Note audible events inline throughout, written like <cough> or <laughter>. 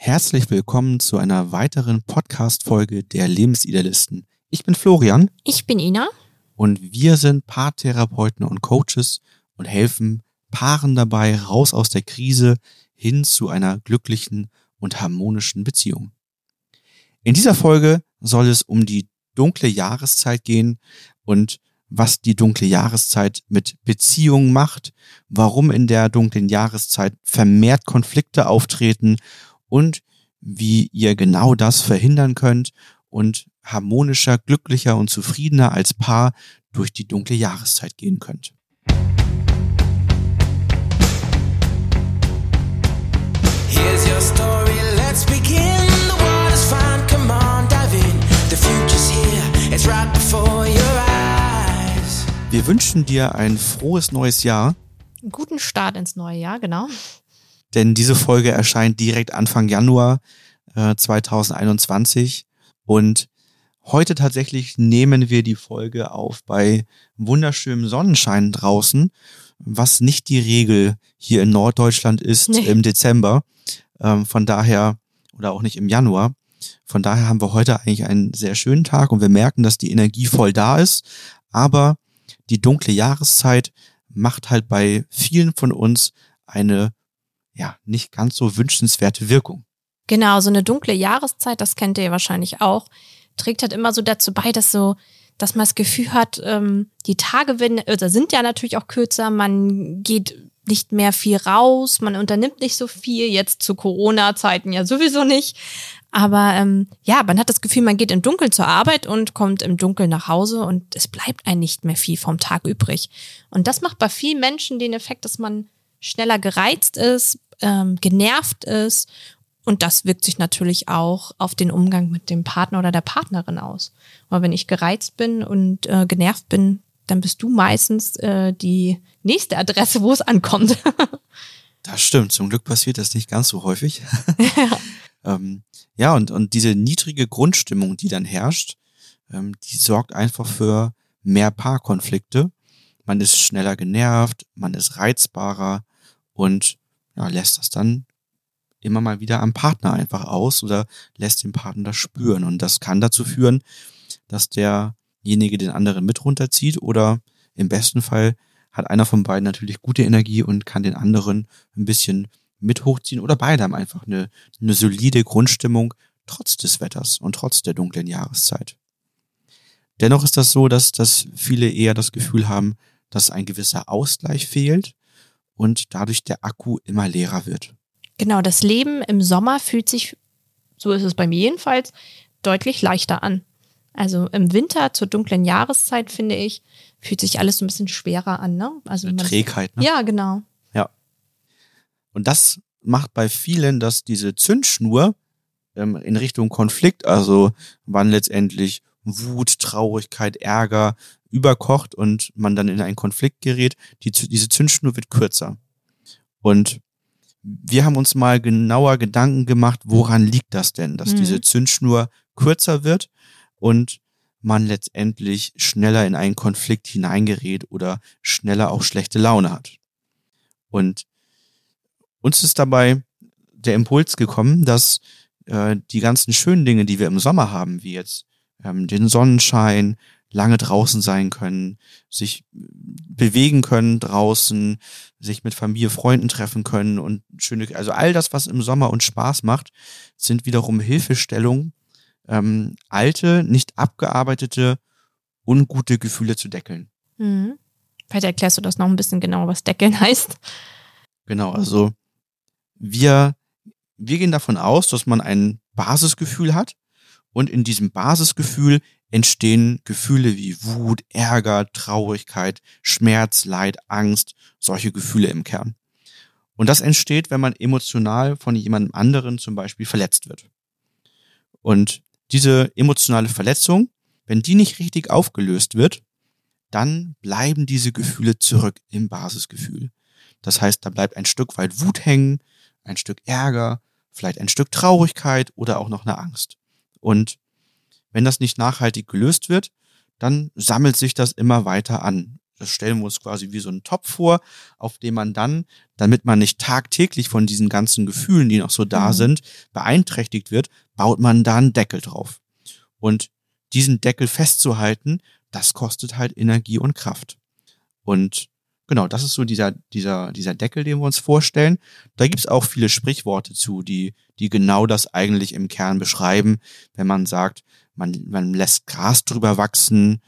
Herzlich willkommen zu einer weiteren Podcast-Folge der Lebensidealisten. Ich bin Florian. Ich bin Ina. Und wir sind Paartherapeuten und Coaches und helfen Paaren dabei, raus aus der Krise hin zu einer glücklichen und harmonischen Beziehung. In dieser Folge soll es um die dunkle Jahreszeit gehen und was die dunkle Jahreszeit mit Beziehungen macht, warum in der dunklen Jahreszeit vermehrt Konflikte auftreten und wie ihr genau das verhindern könnt und harmonischer, glücklicher und zufriedener als Paar durch die dunkle Jahreszeit gehen könnt. Here's your story, let's begin. The water's fine, come on, dive in. The future's here, it's right before your eyes. Wir wünschen dir ein frohes neues Jahr, Einen guten Start ins neue Jahr, genau. Denn diese Folge erscheint direkt Anfang Januar äh, 2021 und heute tatsächlich nehmen wir die Folge auf bei wunderschönem Sonnenschein draußen, was nicht die Regel hier in Norddeutschland ist Nee. im Dezember. Ähm, von daher oder auch nicht im Januar. Von daher haben wir heute eigentlich einen sehr schönen Tag und wir merken, dass die Energie voll da ist, aber die dunkle Jahreszeit macht halt bei vielen von uns eine ja nicht ganz so wünschenswerte Wirkung. Genau, so eine dunkle Jahreszeit, das kennt ihr wahrscheinlich auch, trägt halt immer so dazu bei, dass so, dass man das Gefühl hat, ähm, die Tage werden, oder sind ja natürlich auch kürzer, man geht nicht mehr viel raus, man unternimmt nicht so viel, jetzt zu Corona-Zeiten ja sowieso nicht. Aber ähm, ja, man hat das Gefühl, man geht im Dunkeln zur Arbeit und kommt im Dunkeln nach Hause und es bleibt einem nicht mehr viel vom Tag übrig. Und das macht bei vielen Menschen den Effekt, dass man schneller gereizt ist, ähm, genervt ist und das wirkt sich natürlich auch auf den Umgang mit dem Partner oder der Partnerin aus. Aber wenn ich gereizt bin und äh, genervt bin, dann bist du meistens äh, die nächste Adresse, wo es ankommt. <laughs> Das stimmt. Zum Glück passiert das nicht ganz so häufig. <laughs> <laughs> ähm, ja, und, und diese niedrige Grundstimmung, die dann herrscht, ähm, die sorgt einfach für mehr Paarkonflikte. Man ist schneller genervt, man ist reizbarer und ja, lässt das dann immer mal wieder am Partner einfach aus oder lässt den Partner das spüren. Und das kann dazu führen, dass derjenige den anderen mit runterzieht oder im besten Fall hat einer von beiden natürlich gute Energie und kann den anderen ein bisschen mit hochziehen oder beide haben einfach eine, eine solide Grundstimmung trotz des Wetters und trotz der dunklen Jahreszeit. Dennoch ist das so, dass, dass viele eher das Gefühl haben, dass ein gewisser Ausgleich fehlt und dadurch der Akku immer leerer wird. genau, das Leben im Sommer fühlt sich, so ist es bei mir jedenfalls, deutlich leichter an. Also im Winter zur dunklen Jahreszeit, finde ich, fühlt sich alles so ein bisschen schwerer an. Ne? Also Trägheit. Ne? Ja, genau. Und das macht bei vielen, dass diese Zündschnur ähm, in Richtung Konflikt, also wann letztendlich Wut, Traurigkeit, Ärger überkocht und man dann in einen Konflikt gerät, die, diese Zündschnur wird kürzer. Und wir haben uns mal genauer Gedanken gemacht, woran liegt das denn, dass Mhm. diese Zündschnur kürzer wird und man letztendlich schneller in einen Konflikt hineingerät oder schneller auch schlechte Laune hat. Und uns ist dabei der Impuls gekommen, dass äh, die ganzen schönen Dinge, die wir im Sommer haben, wie jetzt ähm, den Sonnenschein, lange draußen sein können, sich bewegen können draußen, sich mit Familie, Freunden treffen können und schöne, also all das, was im Sommer uns Spaß macht, sind wiederum Hilfestellungen, ähm, alte, nicht abgearbeitete, ungute Gefühle zu deckeln. Mhm. Vielleicht erklärst du das noch ein bisschen genauer, was Deckeln <laughs> heißt. Genau, also wir, wir gehen davon aus, dass man ein Basisgefühl hat und in diesem Basisgefühl entstehen Gefühle wie Wut, Ärger, Traurigkeit, Schmerz, Leid, Angst, solche Gefühle im Kern. Und das entsteht, wenn man emotional von jemandem anderen zum Beispiel verletzt wird. Und diese emotionale Verletzung, wenn die nicht richtig aufgelöst wird, dann bleiben diese Gefühle zurück im Basisgefühl. Das heißt, da bleibt ein Stück weit Wut hängen, ein Stück Ärger, vielleicht ein Stück Traurigkeit oder auch noch eine Angst. Und wenn das nicht nachhaltig gelöst wird, dann sammelt sich das immer weiter an. das stellen wir uns quasi wie so einen Topf vor, auf dem man dann, damit man nicht tagtäglich von diesen ganzen Gefühlen, die noch so da Mhm. sind, beeinträchtigt wird, baut man da einen Deckel drauf. Und diesen Deckel festzuhalten, das kostet halt Energie und Kraft. Und genau, das ist so dieser, dieser, dieser Deckel, den wir uns vorstellen. Da gibt's auch viele Sprichworte zu, die, die genau das eigentlich im Kern beschreiben, wenn man sagt, man, man lässt Gras drüber wachsen,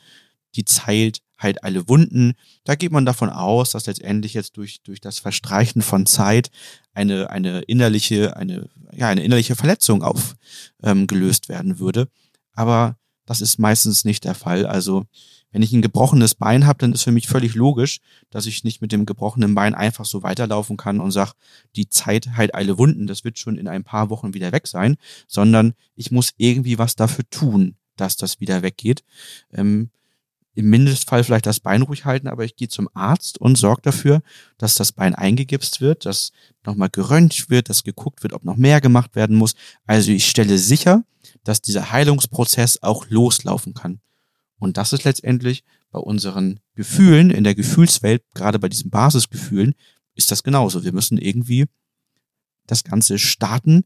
die Zeit heilt alle Wunden. Da geht man davon aus, dass letztendlich jetzt durch, durch das Verstreichen von Zeit eine, eine innerliche, eine, ja, eine innerliche Verletzung auf, ähm, gelöst werden würde. Aber das ist meistens nicht der Fall. Also, wenn ich ein gebrochenes Bein habe, dann ist für mich völlig logisch, dass ich nicht mit dem gebrochenen Bein einfach so weiterlaufen kann und sag, die Zeit heilt alle Wunden, das wird schon in ein paar Wochen wieder weg sein, sondern ich muss irgendwie was dafür tun, dass das wieder weggeht. Ähm, Im Mindestfall vielleicht das Bein ruhig halten, aber ich gehe zum Arzt und sorge dafür, dass das Bein eingegipst wird, dass nochmal geröntgt wird, dass geguckt wird, ob noch mehr gemacht werden muss. Also ich stelle sicher, dass dieser Heilungsprozess auch loslaufen kann. Und das ist letztendlich bei unseren Gefühlen, in der Gefühlswelt, gerade bei diesen Basisgefühlen, ist das genauso. Wir müssen irgendwie das Ganze starten,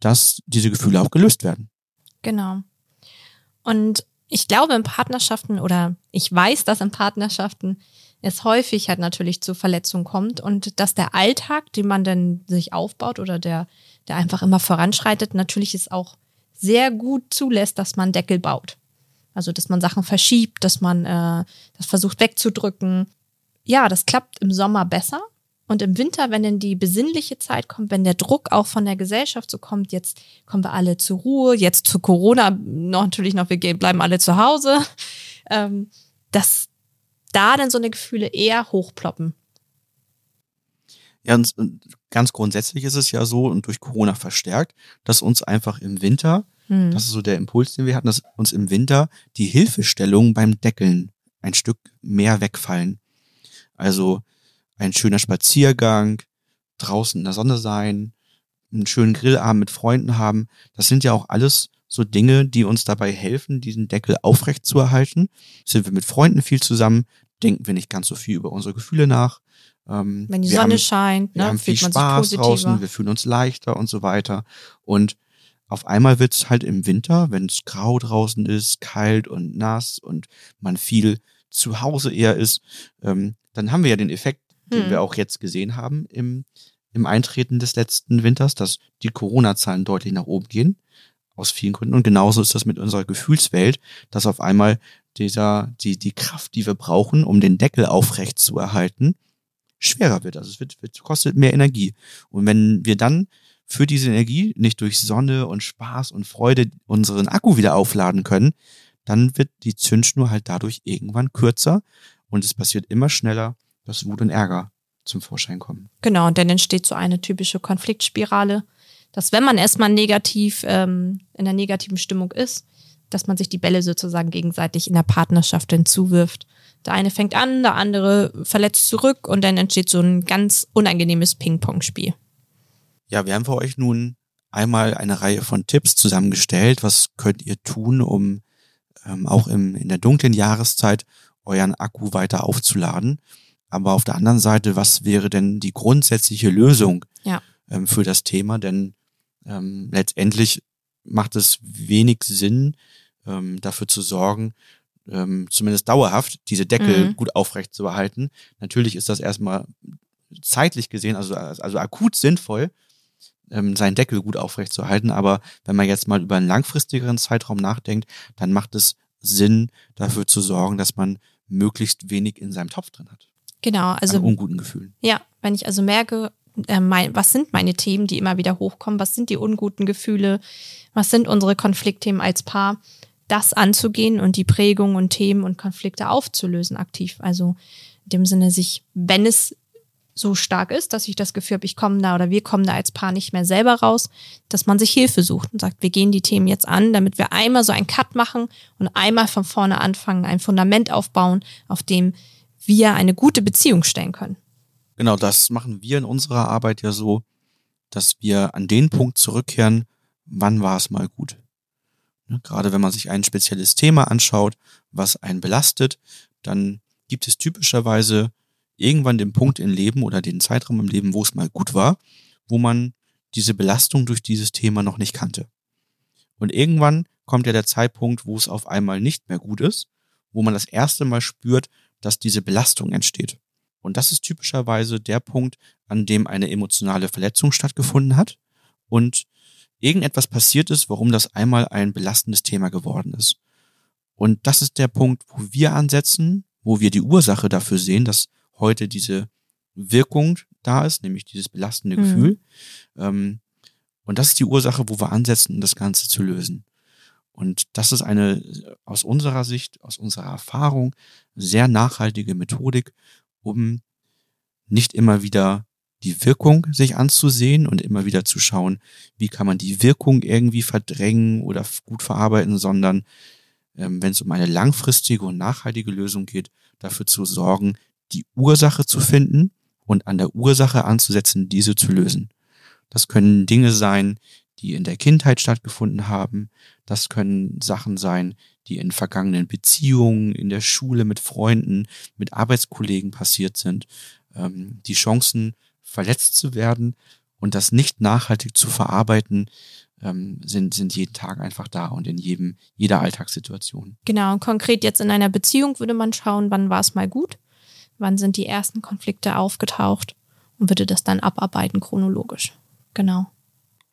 dass diese Gefühle auch gelöst werden. Genau. Und ich glaube, in Partnerschaften oder ich weiß, dass in Partnerschaften es häufig halt natürlich zu Verletzungen kommt und dass der Alltag, den man dann sich aufbaut oder der, der einfach immer voranschreitet, natürlich es auch sehr gut zulässt, dass man Deckel baut. Also, dass man Sachen verschiebt, dass man äh, das versucht wegzudrücken. Ja, das klappt im Sommer besser. Und im Winter, wenn dann die besinnliche Zeit kommt, wenn der Druck auch von der Gesellschaft so kommt, jetzt kommen wir alle zur Ruhe, jetzt zu Corona noch natürlich noch, wir gehen, bleiben alle zu Hause, <laughs> ähm, dass da dann so eine Gefühle eher hochploppen. Ja, und ganz grundsätzlich ist es ja so und durch Corona verstärkt, dass uns einfach im Winter, Hm. das ist so der Impuls, den wir hatten, dass uns im Winter die Hilfestellungen beim Deckeln ein Stück mehr wegfallen. Also ein schöner Spaziergang, draußen in der Sonne sein, einen schönen Grillabend mit Freunden haben, das sind ja auch alles so Dinge, die uns dabei helfen, diesen Deckel aufrecht zu erhalten. Sind wir mit Freunden viel zusammen, denken wir nicht ganz so viel über unsere Gefühle nach. Ähm, Wenn die Sonne haben, scheint, wir ne, haben viel fühlt man Spaß sich draußen, wir fühlen uns leichter und so weiter. Und auf einmal wird es halt im Winter, wenn es grau draußen ist, kalt und nass und man viel zu Hause eher ist, ähm, dann haben wir ja den Effekt, den Hm. wir auch jetzt gesehen haben im, im Eintreten des letzten Winters, dass die Corona-Zahlen deutlich nach oben gehen. Aus vielen Gründen. Und genauso ist das mit unserer Gefühlswelt, dass auf einmal dieser, die, die Kraft, die wir brauchen, um den Deckel aufrecht zu erhalten, schwerer wird. Also es wird, wird, kostet mehr Energie. Und wenn wir dann für diese Energie nicht durch Sonne und Spaß und Freude unseren Akku wieder aufladen können, dann wird die Zündschnur halt dadurch irgendwann kürzer und es passiert immer schneller, dass Wut und Ärger zum Vorschein kommen. Genau, und dann entsteht so eine typische Konfliktspirale, dass wenn man erstmal negativ ähm, in der negativen Stimmung ist, dass man sich die Bälle sozusagen gegenseitig in der Partnerschaft dann zuwirft. Der eine fängt an, der andere verletzt zurück und dann entsteht so ein ganz unangenehmes Ping-Pong-Spiel. Ja, wir haben für euch nun einmal eine Reihe von Tipps zusammengestellt. Was könnt ihr tun, um ähm, auch im, in der dunklen Jahreszeit euren Akku weiter aufzuladen? Aber auf der anderen Seite, was wäre denn die grundsätzliche Lösung Ja. ähm, für das Thema? Denn ähm, letztendlich macht es wenig Sinn, ähm, dafür zu sorgen, ähm, zumindest dauerhaft diese Deckel Mhm. gut aufrecht zu erhalten. Natürlich ist das erstmal zeitlich gesehen, also, also akut sinnvoll, ähm, seinen Deckel gut aufrecht zu erhalten. Aber wenn man jetzt mal über einen langfristigeren Zeitraum nachdenkt, dann macht es Sinn, dafür zu sorgen, dass man möglichst wenig in seinem Topf drin hat. Genau, also an unguten Gefühlen. Ja, wenn ich also merke, äh, mein, was sind meine Themen, die immer wieder hochkommen, was sind die unguten Gefühle, was sind unsere Konfliktthemen als Paar, das anzugehen und die Prägungen und Themen und Konflikte aufzulösen aktiv. Also in dem Sinne sich, wenn es so stark ist, dass ich das Gefühl habe, ich komme da oder wir kommen da als Paar nicht mehr selber raus, dass man sich Hilfe sucht und sagt, wir gehen die Themen jetzt an, damit wir einmal so einen Cut machen und einmal von vorne anfangen, ein Fundament aufbauen, auf dem wir eine gute Beziehung stellen können. Genau, das machen wir in unserer Arbeit ja so, dass wir an den Punkt zurückkehren, wann war es mal gut. Ne, Gerade wenn man sich ein spezielles Thema anschaut, was einen belastet, dann gibt es typischerweise irgendwann den Punkt im Leben oder den Zeitraum im Leben, wo es mal gut war, wo man diese Belastung durch dieses Thema noch nicht kannte. Und irgendwann kommt ja der Zeitpunkt, wo es auf einmal nicht mehr gut ist, wo man das erste Mal spürt, dass diese Belastung entsteht. Und das ist typischerweise der Punkt, an dem eine emotionale Verletzung stattgefunden hat und irgendetwas passiert ist, warum das einmal ein belastendes Thema geworden ist. Und das ist der Punkt, wo wir ansetzen, wo wir die Ursache dafür sehen, dass heute diese Wirkung da ist, nämlich dieses belastende Mhm. Gefühl. Ähm, und das ist die Ursache, wo wir ansetzen, um das Ganze zu lösen. Und das ist eine aus unserer Sicht, aus unserer Erfahrung sehr nachhaltige Methodik, um nicht immer wieder die Wirkung sich anzusehen und immer wieder zu schauen, wie kann man die Wirkung irgendwie verdrängen oder gut verarbeiten, sondern ähm, wenn es um eine langfristige und nachhaltige Lösung geht, dafür zu sorgen, die Ursache zu finden und an der Ursache anzusetzen, diese zu lösen. Das können Dinge sein, die in der Kindheit stattgefunden haben. Das können Sachen sein, die in vergangenen Beziehungen, in der Schule mit Freunden, mit Arbeitskollegen passiert sind. Ähm, die Chancen, verletzt zu werden und das nicht nachhaltig zu verarbeiten, ähm, sind, sind jeden Tag einfach da und in jedem, jeder Alltagssituation. Genau, und konkret jetzt in einer Beziehung würde man schauen, wann war es mal gut, wann sind die ersten Konflikte aufgetaucht und würde das dann abarbeiten chronologisch. Genau.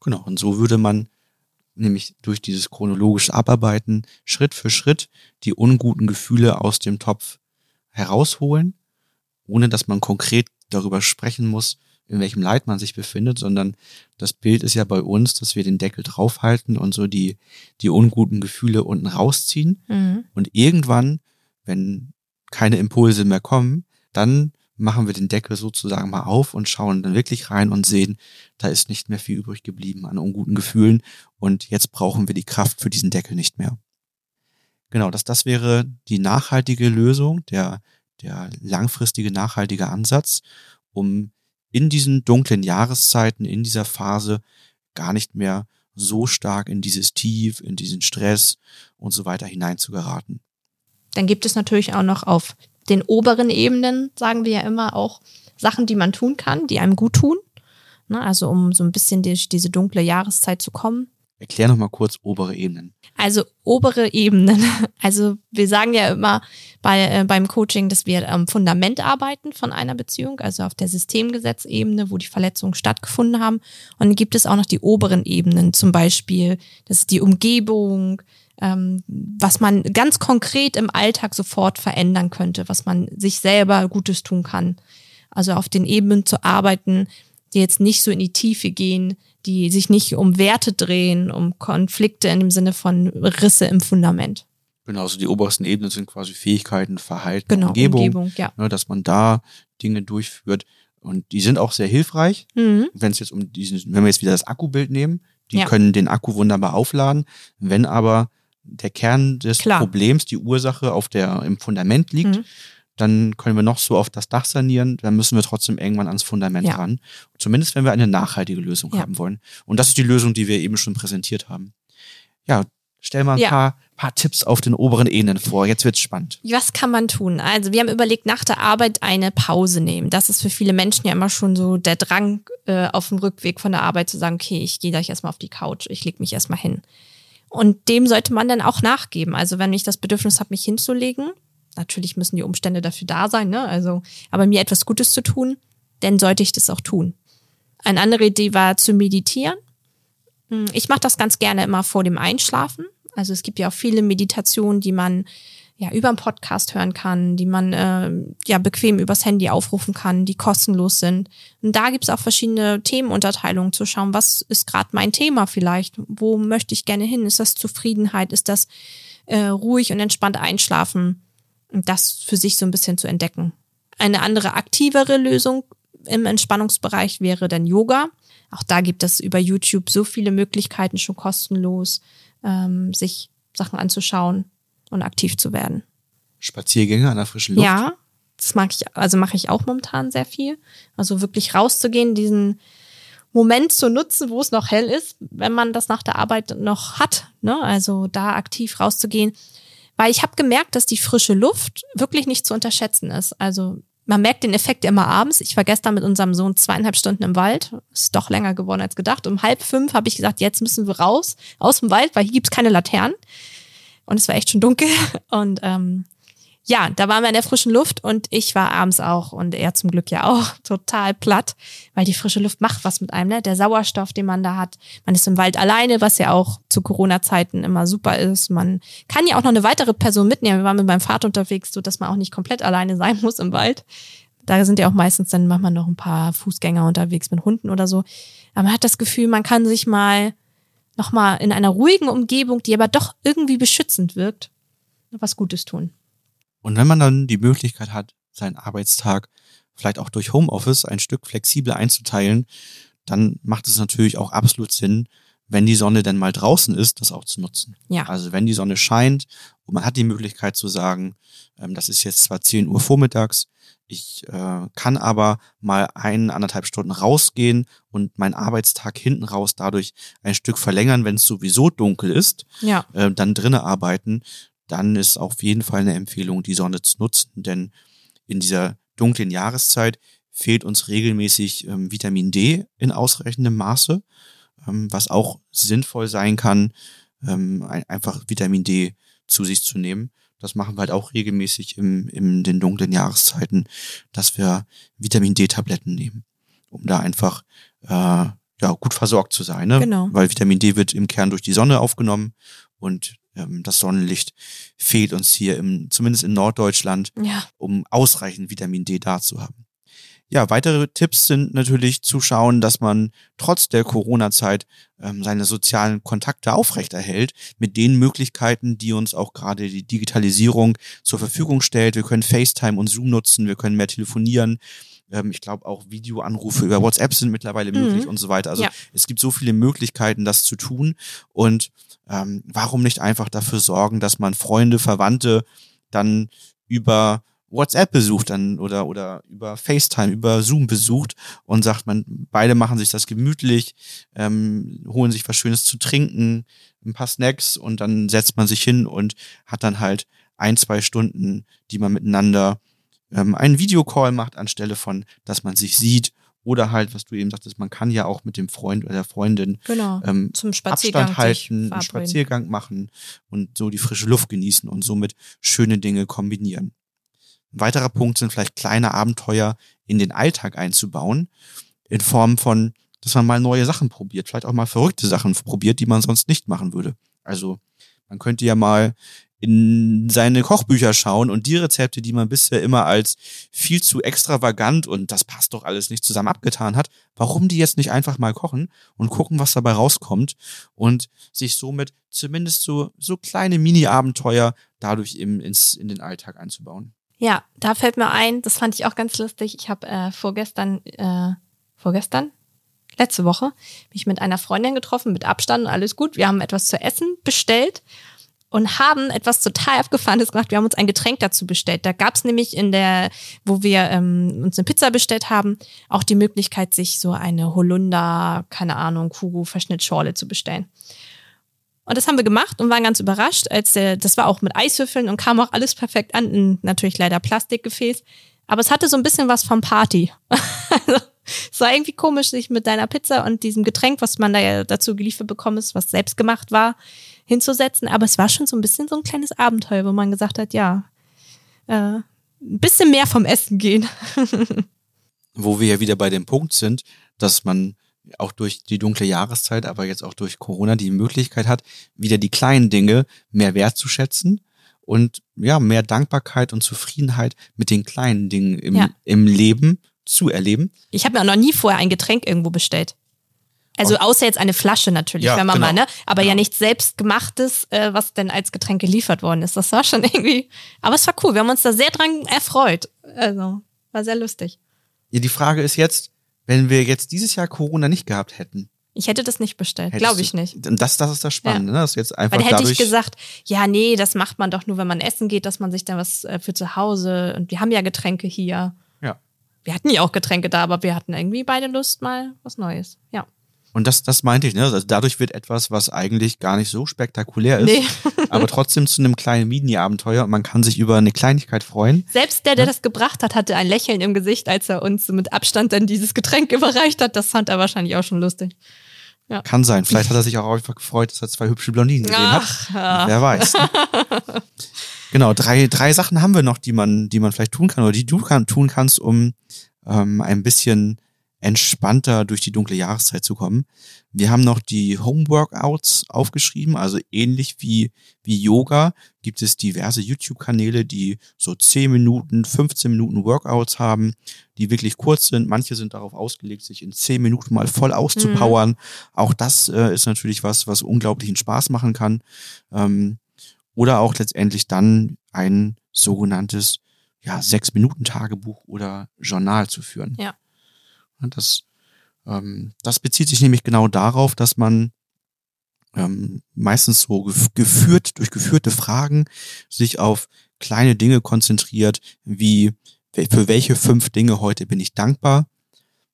Genau, und so würde man nämlich durch dieses chronologische Abarbeiten Schritt für Schritt die unguten Gefühle aus dem Topf herausholen, ohne dass man konkret darüber sprechen muss, in welchem Leid man sich befindet, sondern das Bild ist ja bei uns, dass wir den Deckel draufhalten und so die, die unguten Gefühle unten rausziehen. Mhm. Und irgendwann, wenn keine Impulse mehr kommen, dann machen wir den Deckel sozusagen mal auf und schauen dann wirklich rein und sehen, da ist nicht mehr viel übrig geblieben an unguten Gefühlen und jetzt brauchen wir die Kraft für diesen Deckel nicht mehr. Genau, das, das wäre die nachhaltige Lösung, der, der langfristige nachhaltige Ansatz, um in diesen dunklen Jahreszeiten, in dieser Phase gar nicht mehr so stark in dieses Tief, in diesen Stress und so weiter hineinzugeraten. Dann gibt es natürlich auch noch auf den oberen Ebenen, sagen wir ja immer, auch Sachen, die man tun kann, die einem gut tun. Ne, also um so ein bisschen durch diese dunkle Jahreszeit zu kommen. Erklär noch mal kurz obere Ebenen. Also obere Ebenen. <laughs> Also wir sagen ja immer bei, äh, beim Coaching, dass wir am Fundament arbeiten von einer Beziehung, also auf der Systemgesetzebene, wo die Verletzungen stattgefunden haben. Und dann gibt es auch noch die oberen Ebenen, zum Beispiel, das ist die Umgebung, ähm, was man ganz konkret im Alltag sofort verändern könnte, was man sich selber Gutes tun kann. Also auf den Ebenen zu arbeiten, die jetzt nicht so in die Tiefe gehen, die sich nicht um Werte drehen, um Konflikte in dem Sinne von Risse im Fundament. Genau, also die obersten Ebenen sind quasi Fähigkeiten, Verhalten, Genau, Umgebung, Umgebung, ja. Ne, dass man da Dinge durchführt. Und die sind auch sehr hilfreich, Mhm. wenn es jetzt um diesen, wenn wir jetzt wieder das Akkubild nehmen, die Ja. können den Akku wunderbar aufladen. Wenn aber der Kern des Klar. Problems, die Ursache auf der, im Fundament liegt, Mhm. dann können wir noch so auf das Dach sanieren, dann müssen wir trotzdem irgendwann ans Fundament Ja. ran. Zumindest wenn wir eine nachhaltige Lösung Ja. haben wollen. Und das ist die Lösung, die wir eben schon präsentiert haben. Ja, stell mal ein Ja. paar, paar Tipps auf den oberen Ebenen vor. Jetzt wird's spannend. Was kann man tun? Also wir haben überlegt, nach der Arbeit eine Pause nehmen. Das ist für viele Menschen ja immer schon so der Drang äh, auf dem Rückweg von der Arbeit zu sagen, okay, ich gehe gleich erstmal auf die Couch, ich leg mich erstmal hin. Und dem sollte man dann auch nachgeben. Also wenn ich das Bedürfnis habe, mich hinzulegen, natürlich müssen die Umstände dafür da sein, ne? Also, aber mir etwas Gutes zu tun, dann sollte ich das auch tun. Eine andere Idee war zu meditieren. Hm, Ich mache das ganz gerne immer vor dem Einschlafen. Also es gibt ja auch viele Meditationen, die man ja über einen Podcast hören kann, die man äh, ja bequem übers Handy aufrufen kann, die kostenlos sind. Und da gibt's auch verschiedene Themenunterteilungen zu schauen, was ist gerade mein Thema vielleicht, wo möchte ich gerne hin? Ist das Zufriedenheit? Ist das äh, ruhig und entspannt einschlafen? Und das für sich so ein bisschen zu entdecken. Eine andere aktivere Lösung im Entspannungsbereich wäre dann Yoga. Auch da gibt es über YouTube so viele Möglichkeiten, schon kostenlos, ähm, sich Sachen anzuschauen und aktiv zu werden. Spaziergänge an der frischen Luft. Ja, das mag ich, also mache ich auch momentan sehr viel. Also wirklich rauszugehen, diesen Moment zu nutzen, wo es noch hell ist, wenn man das nach der Arbeit noch hat. Ne? Also da aktiv rauszugehen. Weil ich habe gemerkt, dass die frische Luft wirklich nicht zu unterschätzen ist. Also man merkt den Effekt immer abends. Ich war gestern mit unserem Sohn zweieinhalb Stunden im Wald. Ist doch länger geworden als gedacht. Um halb fünf habe ich gesagt, jetzt müssen wir raus aus dem Wald, weil hier gibt's keine Laternen. Und es war echt schon dunkel. <laughs> Und ähm, ja, da waren wir in der frischen Luft und ich war abends auch und er zum Glück ja auch <laughs> total platt, weil die frische Luft macht was mit einem, ne? Der Sauerstoff, den man da hat. Man ist im Wald alleine, was ja auch zu Corona-Zeiten immer super ist. Man kann ja auch noch eine weitere Person mitnehmen. Wir waren mit meinem Vater unterwegs, so dass man auch nicht komplett alleine sein muss im Wald. Da sind ja auch meistens dann manchmal noch ein paar Fußgänger unterwegs mit Hunden oder so. Aber man hat das Gefühl, man kann sich mal nochmal in einer ruhigen Umgebung, die aber doch irgendwie beschützend wirkt, was Gutes tun. Und wenn man dann die Möglichkeit hat, seinen Arbeitstag vielleicht auch durch Homeoffice ein Stück flexibler einzuteilen, dann macht es natürlich auch absolut Sinn, wenn die Sonne denn mal draußen ist, das auch zu nutzen. Ja. Also wenn die Sonne scheint und man hat die Möglichkeit zu sagen, ähm, das ist jetzt zwar 10 Uhr vormittags, ich äh, kann aber mal ein, anderthalb Stunden rausgehen und meinen Arbeitstag hinten raus dadurch ein Stück verlängern, wenn es sowieso dunkel ist, Ja. äh, dann drinnen arbeiten, dann ist auf jeden Fall eine Empfehlung, die Sonne zu nutzen, denn in dieser dunklen Jahreszeit fehlt uns regelmäßig ähm, Vitamin D in ausreichendem Maße, was auch sinnvoll sein kann, ähm, ein, einfach Vitamin D zu sich zu nehmen. Das machen wir halt auch regelmäßig im, in den dunklen Jahreszeiten, dass wir Vitamin D-Tabletten nehmen, um da einfach äh, ja, gut versorgt zu sein. Ne? Genau. Weil Vitamin D wird im Kern durch die Sonne aufgenommen und ähm, das Sonnenlicht fehlt uns hier im, zumindest in Norddeutschland, Ja. um ausreichend Vitamin D da zu haben. Ja, weitere Tipps sind natürlich zu schauen, dass man trotz der Corona-Zeit ähm, seine sozialen Kontakte aufrechterhält mit den Möglichkeiten, die uns auch gerade die Digitalisierung zur Verfügung stellt. Wir können FaceTime und Zoom nutzen, wir können mehr telefonieren. Ähm, ich glaube auch Videoanrufe über WhatsApp sind mittlerweile möglich und so weiter. Also Ja. es gibt so viele Möglichkeiten, das zu tun. Und ähm, warum nicht einfach dafür sorgen, dass man Freunde, Verwandte dann über WhatsApp besucht dann oder oder über FaceTime, über Zoom besucht und sagt man, beide machen sich das gemütlich, ähm, holen sich was Schönes zu trinken, ein paar Snacks und dann setzt man sich hin und hat dann halt ein, zwei Stunden, die man miteinander ähm, einen Videocall macht, anstelle von, dass man sich sieht oder halt, was du eben sagtest, man kann ja auch mit dem Freund oder der Freundin Genau. ähm, Zum Spaziergang Abstand halten, einen. Spaziergang machen und so die frische Luft genießen und somit schöne Dinge kombinieren. Ein weiterer Punkt sind vielleicht kleine Abenteuer in den Alltag einzubauen, in Form von, dass man mal neue Sachen probiert, vielleicht auch mal verrückte Sachen probiert, die man sonst nicht machen würde. Also man könnte ja mal in seine Kochbücher schauen und die Rezepte, die man bisher immer als viel zu extravagant und das passt doch alles nicht zusammen abgetan hat, warum die jetzt nicht einfach mal kochen und gucken, was dabei rauskommt und sich somit zumindest so, so kleine Mini-Abenteuer dadurch im, ins, in den Alltag einzubauen. Ja, da fällt mir ein, das fand ich auch ganz lustig. Ich habe äh, vorgestern, äh, vorgestern, letzte Woche, mich mit einer Freundin getroffen, mit Abstand, alles gut. Wir haben etwas zu essen bestellt und haben etwas total Abgefahrenes gemacht. Wir haben uns ein Getränk dazu bestellt. Da gab es nämlich in der, wo wir ähm, uns eine Pizza bestellt haben, auch die Möglichkeit, sich so eine Holunder, keine Ahnung, Kugu, Verschnittschorle zu bestellen. Und das haben wir gemacht und waren ganz überrascht, als der, das war auch mit Eiswürfeln und kam auch alles perfekt an. Natürlich leider Plastikgefäß. Aber es hatte so ein bisschen was vom Party. <laughs> also, es war irgendwie komisch, sich mit deiner Pizza und diesem Getränk, was man da ja dazu geliefert bekommen ist, was selbst gemacht war, hinzusetzen. Aber es war schon so ein bisschen so ein kleines Abenteuer, wo man gesagt hat, ja, äh, ein bisschen mehr vom Essen gehen. <laughs> Wo wir ja wieder bei dem Punkt sind, dass man auch durch die dunkle Jahreszeit, aber jetzt auch durch Corona die Möglichkeit hat, wieder die kleinen Dinge mehr wertzuschätzen und ja, mehr Dankbarkeit und Zufriedenheit mit den kleinen Dingen im, Ja. im Leben zu erleben. Ich habe mir auch noch nie vorher ein Getränk irgendwo bestellt. Also außer jetzt eine Flasche natürlich, Ja, wenn man genau. mal, ne? Aber ja Genau. nichts selbstgemachtes, äh, was denn als Getränk geliefert worden ist. Das war schon <laughs> irgendwie. Aber es war cool. Wir haben uns da sehr dran erfreut. Also, war sehr lustig. Ja, die Frage ist jetzt, wenn wir jetzt dieses Jahr Corona nicht gehabt hätten. Ich hätte das nicht bestellt, glaube ich nicht. Und das, das ist das Spannende, ne? dass jetzt einfach Weil hätte ich gesagt, ja, nee, das macht man doch nur, wenn man essen geht, dass man sich dann was äh, für zu Hause und wir haben ja Getränke hier. ja. Wir hatten ja auch Getränke da, aber wir hatten irgendwie beide Lust mal was Neues. Ja. Und das, das meinte ich, ne? Also dadurch wird etwas, was eigentlich gar nicht so spektakulär ist, Nee. <laughs> aber trotzdem zu einem kleinen Mini-Abenteuer und man kann sich über eine Kleinigkeit freuen. Selbst der, der das gebracht hat, hatte ein Lächeln im Gesicht, als er uns mit Abstand dann dieses Getränk <laughs> überreicht hat. Das fand er wahrscheinlich auch schon lustig. Kann sein. Vielleicht hat er sich auch einfach gefreut, dass er zwei hübsche Blondinen gesehen hat. Ach, ja. Wer weiß. ne? <laughs> genau, drei, drei Sachen haben wir noch, die man, die man vielleicht tun kann oder die du kann, tun kannst, um ähm, ein bisschen entspannter durch die dunkle Jahreszeit zu kommen. Wir haben noch die Homeworkouts aufgeschrieben, also ähnlich wie, wie Yoga gibt es diverse YouTube-Kanäle, die so 10 Minuten, 15 Minuten Workouts haben, die wirklich kurz sind. Manche sind darauf ausgelegt, sich in 10 Minuten mal voll auszupowern. Auch das äh, ist natürlich was, was unglaublichen Spaß machen kann. Ähm, oder auch letztendlich dann ein sogenanntes ja, sechs Minuten Tagebuch oder Journal zu führen. Ja. Und Das, ähm, das bezieht sich nämlich genau darauf, dass man ähm, meistens so gef geführt, durch geführte Fragen sich auf kleine Dinge konzentriert, wie für welche fünf Dinge heute bin ich dankbar.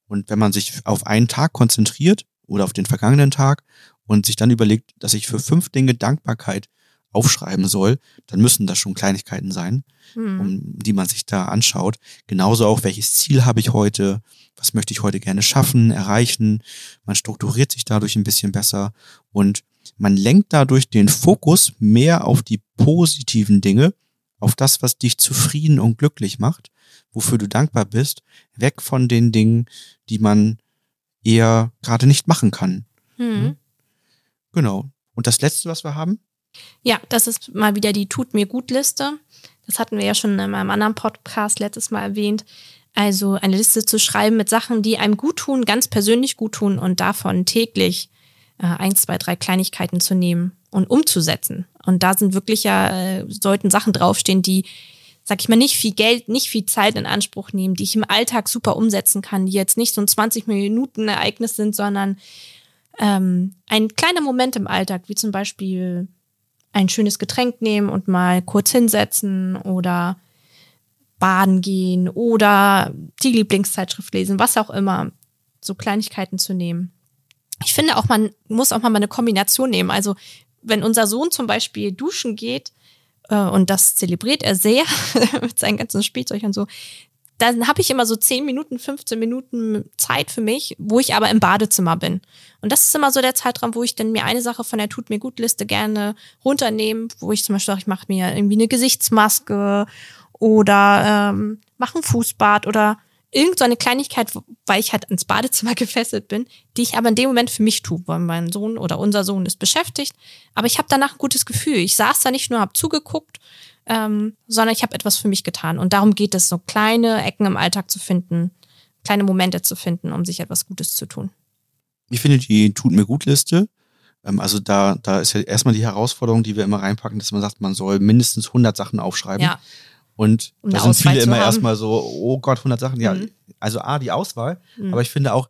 Und wenn man sich auf einen Tag konzentriert oder auf den vergangenen Tag und sich dann überlegt, dass ich für fünf Dinge Dankbarkeit aufschreiben soll, dann müssen das schon Kleinigkeiten sein Hm. um, die man sich da anschaut. Genauso auch, welches Ziel habe ich heute, was möchte ich heute gerne schaffen, erreichen. Man strukturiert sich dadurch ein bisschen besser und man lenkt dadurch den Fokus mehr auf die positiven Dinge, auf das, was dich zufrieden und glücklich macht, wofür du dankbar bist, weg von den Dingen, die man eher gerade nicht machen kann. Hm. Genau. Und das letzte, was wir haben? Ja, das ist mal wieder die Tut mir gut Liste. Das hatten wir ja schon in einem anderen Podcast letztes Mal erwähnt. Also eine Liste zu schreiben mit Sachen, die einem gut tun, ganz persönlich gut tun und davon täglich äh, ein, zwei, drei Kleinigkeiten zu nehmen und umzusetzen. Und da sind wirklich ja, äh, sollten Sachen draufstehen, die, sag ich mal, nicht viel Geld, nicht viel Zeit in Anspruch nehmen, die ich im Alltag super umsetzen kann, die jetzt nicht so ein 20 Minuten Ereignis sind, sondern ähm, ein kleiner Moment im Alltag, wie zum Beispiel ein schönes Getränk nehmen und mal kurz hinsetzen oder baden gehen oder die Lieblingszeitschrift lesen, was auch immer, so Kleinigkeiten zu nehmen. Ich finde auch, man muss auch mal eine Kombination nehmen. Also wenn unser Sohn zum Beispiel duschen geht, äh, und das zelebriert er sehr <laughs> mit seinen ganzen Spielzeug und so, dann habe ich immer so 10 Minuten, 15 Minuten Zeit für mich, wo ich aber im Badezimmer bin. Und das ist immer so der Zeitraum, wo ich dann mir eine Sache von der Tut mir gut Liste gerne runternehme, wo ich zum Beispiel sage, ich mache mir irgendwie eine Gesichtsmaske oder ähm, mache ein Fußbad oder irgend so eine Kleinigkeit, weil ich halt ins Badezimmer <laughs> gefesselt bin, die ich aber in dem Moment für mich tue, weil mein Sohn oder unser Sohn ist beschäftigt. Aber ich habe danach ein gutes Gefühl. Ich saß da nicht nur, habe zugeguckt, ähm, sondern ich habe etwas für mich getan. Und darum geht es, so kleine Ecken im Alltag zu finden, kleine Momente zu finden, um sich etwas Gutes zu tun. Ich finde die Tut mir gut Liste. ähm, Also da, da ist ja erstmal die Herausforderung, die wir immer reinpacken, dass man sagt, man soll mindestens 100 Sachen aufschreiben. Ja, Und Um da sind viele Auswahl zu immer haben. erstmal so, oh Gott, 100 Sachen. Ja, Mhm. also A, die Auswahl. Mhm. Aber ich finde auch,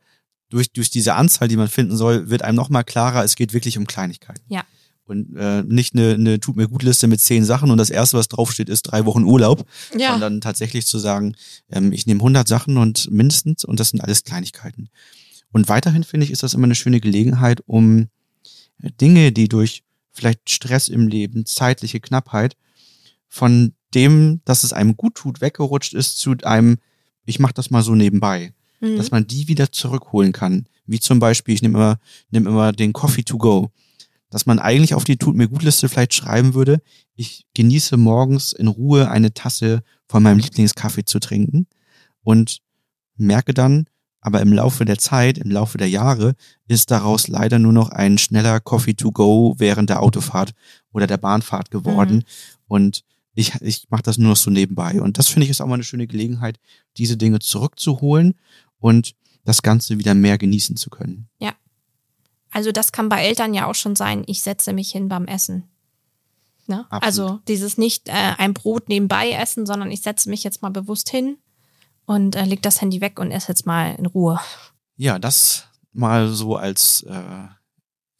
durch, durch diese Anzahl, die man finden soll, wird einem nochmal klarer, es geht wirklich um Kleinigkeiten. Ja. Und äh, nicht eine, eine Tut mir gut Liste mit zehn Sachen und das erste, was draufsteht, ist drei Wochen Urlaub, ja. sondern tatsächlich zu sagen, ähm, ich nehme 100 Sachen und mindestens und das sind alles Kleinigkeiten. Und weiterhin finde ich, ist das immer eine schöne Gelegenheit, um äh, Dinge, die durch vielleicht Stress im Leben, zeitliche Knappheit, von dem, dass es einem gut tut, weggerutscht ist zu einem, ich mache das mal so nebenbei, Mhm. dass man die wieder zurückholen kann. Wie zum Beispiel, ich nehme immer, nehme immer den Coffee to go. Dass man eigentlich auf die Tut mir gut Liste vielleicht schreiben würde, ich genieße morgens in Ruhe eine Tasse von meinem Lieblingskaffee zu trinken und merke dann, aber im Laufe der Zeit, im Laufe der Jahre, ist daraus leider nur noch ein schneller Coffee to go während der Autofahrt oder der Bahnfahrt geworden. Und ich, ich mache das nur noch so nebenbei. Und das finde ich ist auch mal eine schöne Gelegenheit, diese Dinge zurückzuholen und das Ganze wieder mehr genießen zu können. Also das kann bei Eltern ja auch schon sein, ich setze mich hin beim Essen. Ne? Also dieses nicht äh, ein Brot nebenbei essen, sondern ich setze mich jetzt mal bewusst hin und äh, leg das Handy weg und esse jetzt mal in Ruhe. Ja, das mal so als äh,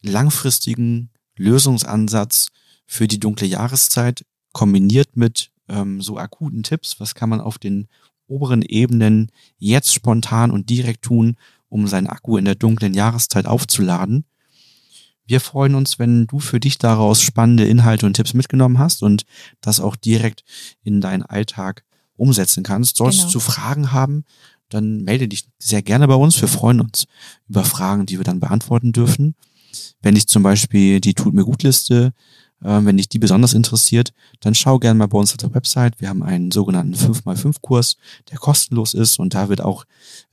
langfristigen Lösungsansatz für die dunkle Jahreszeit kombiniert mit ähm, so akuten Tipps. Was kann man auf den oberen Ebenen jetzt spontan und direkt tun, um seinen Akku in der dunklen Jahreszeit aufzuladen. Wir freuen uns, wenn du für dich daraus spannende Inhalte und Tipps mitgenommen hast und das auch direkt in deinen Alltag umsetzen kannst. Solltest Genau. du Fragen haben, dann melde dich sehr gerne bei uns. Wir freuen uns über Fragen, die wir dann beantworten dürfen. Wenn dich zum Beispiel die Tut mir gut Liste, äh, wenn dich die besonders interessiert, dann schau gerne mal bei uns auf der Website. Wir haben einen sogenannten 5x5 Kurs, der kostenlos ist und da wird auch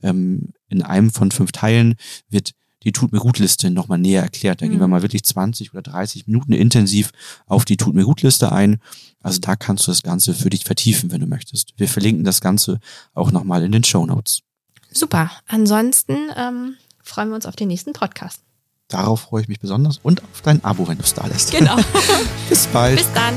ähm, in einem von fünf Teilen wird die Tut mir gut Liste nochmal näher erklärt. Da gehen wir Mhm. mal wirklich 20 oder 30 Minuten intensiv auf die Tut mir gut Liste ein. Also da kannst du das Ganze für dich vertiefen, wenn du möchtest. Wir verlinken das Ganze auch nochmal in den Show Notes. Super. Ansonsten ähm, freuen wir uns auf den nächsten Podcast. Darauf freue ich mich besonders und auf dein Abo, wenn du es da lässt. Genau. <laughs> Bis bald. Bis dann.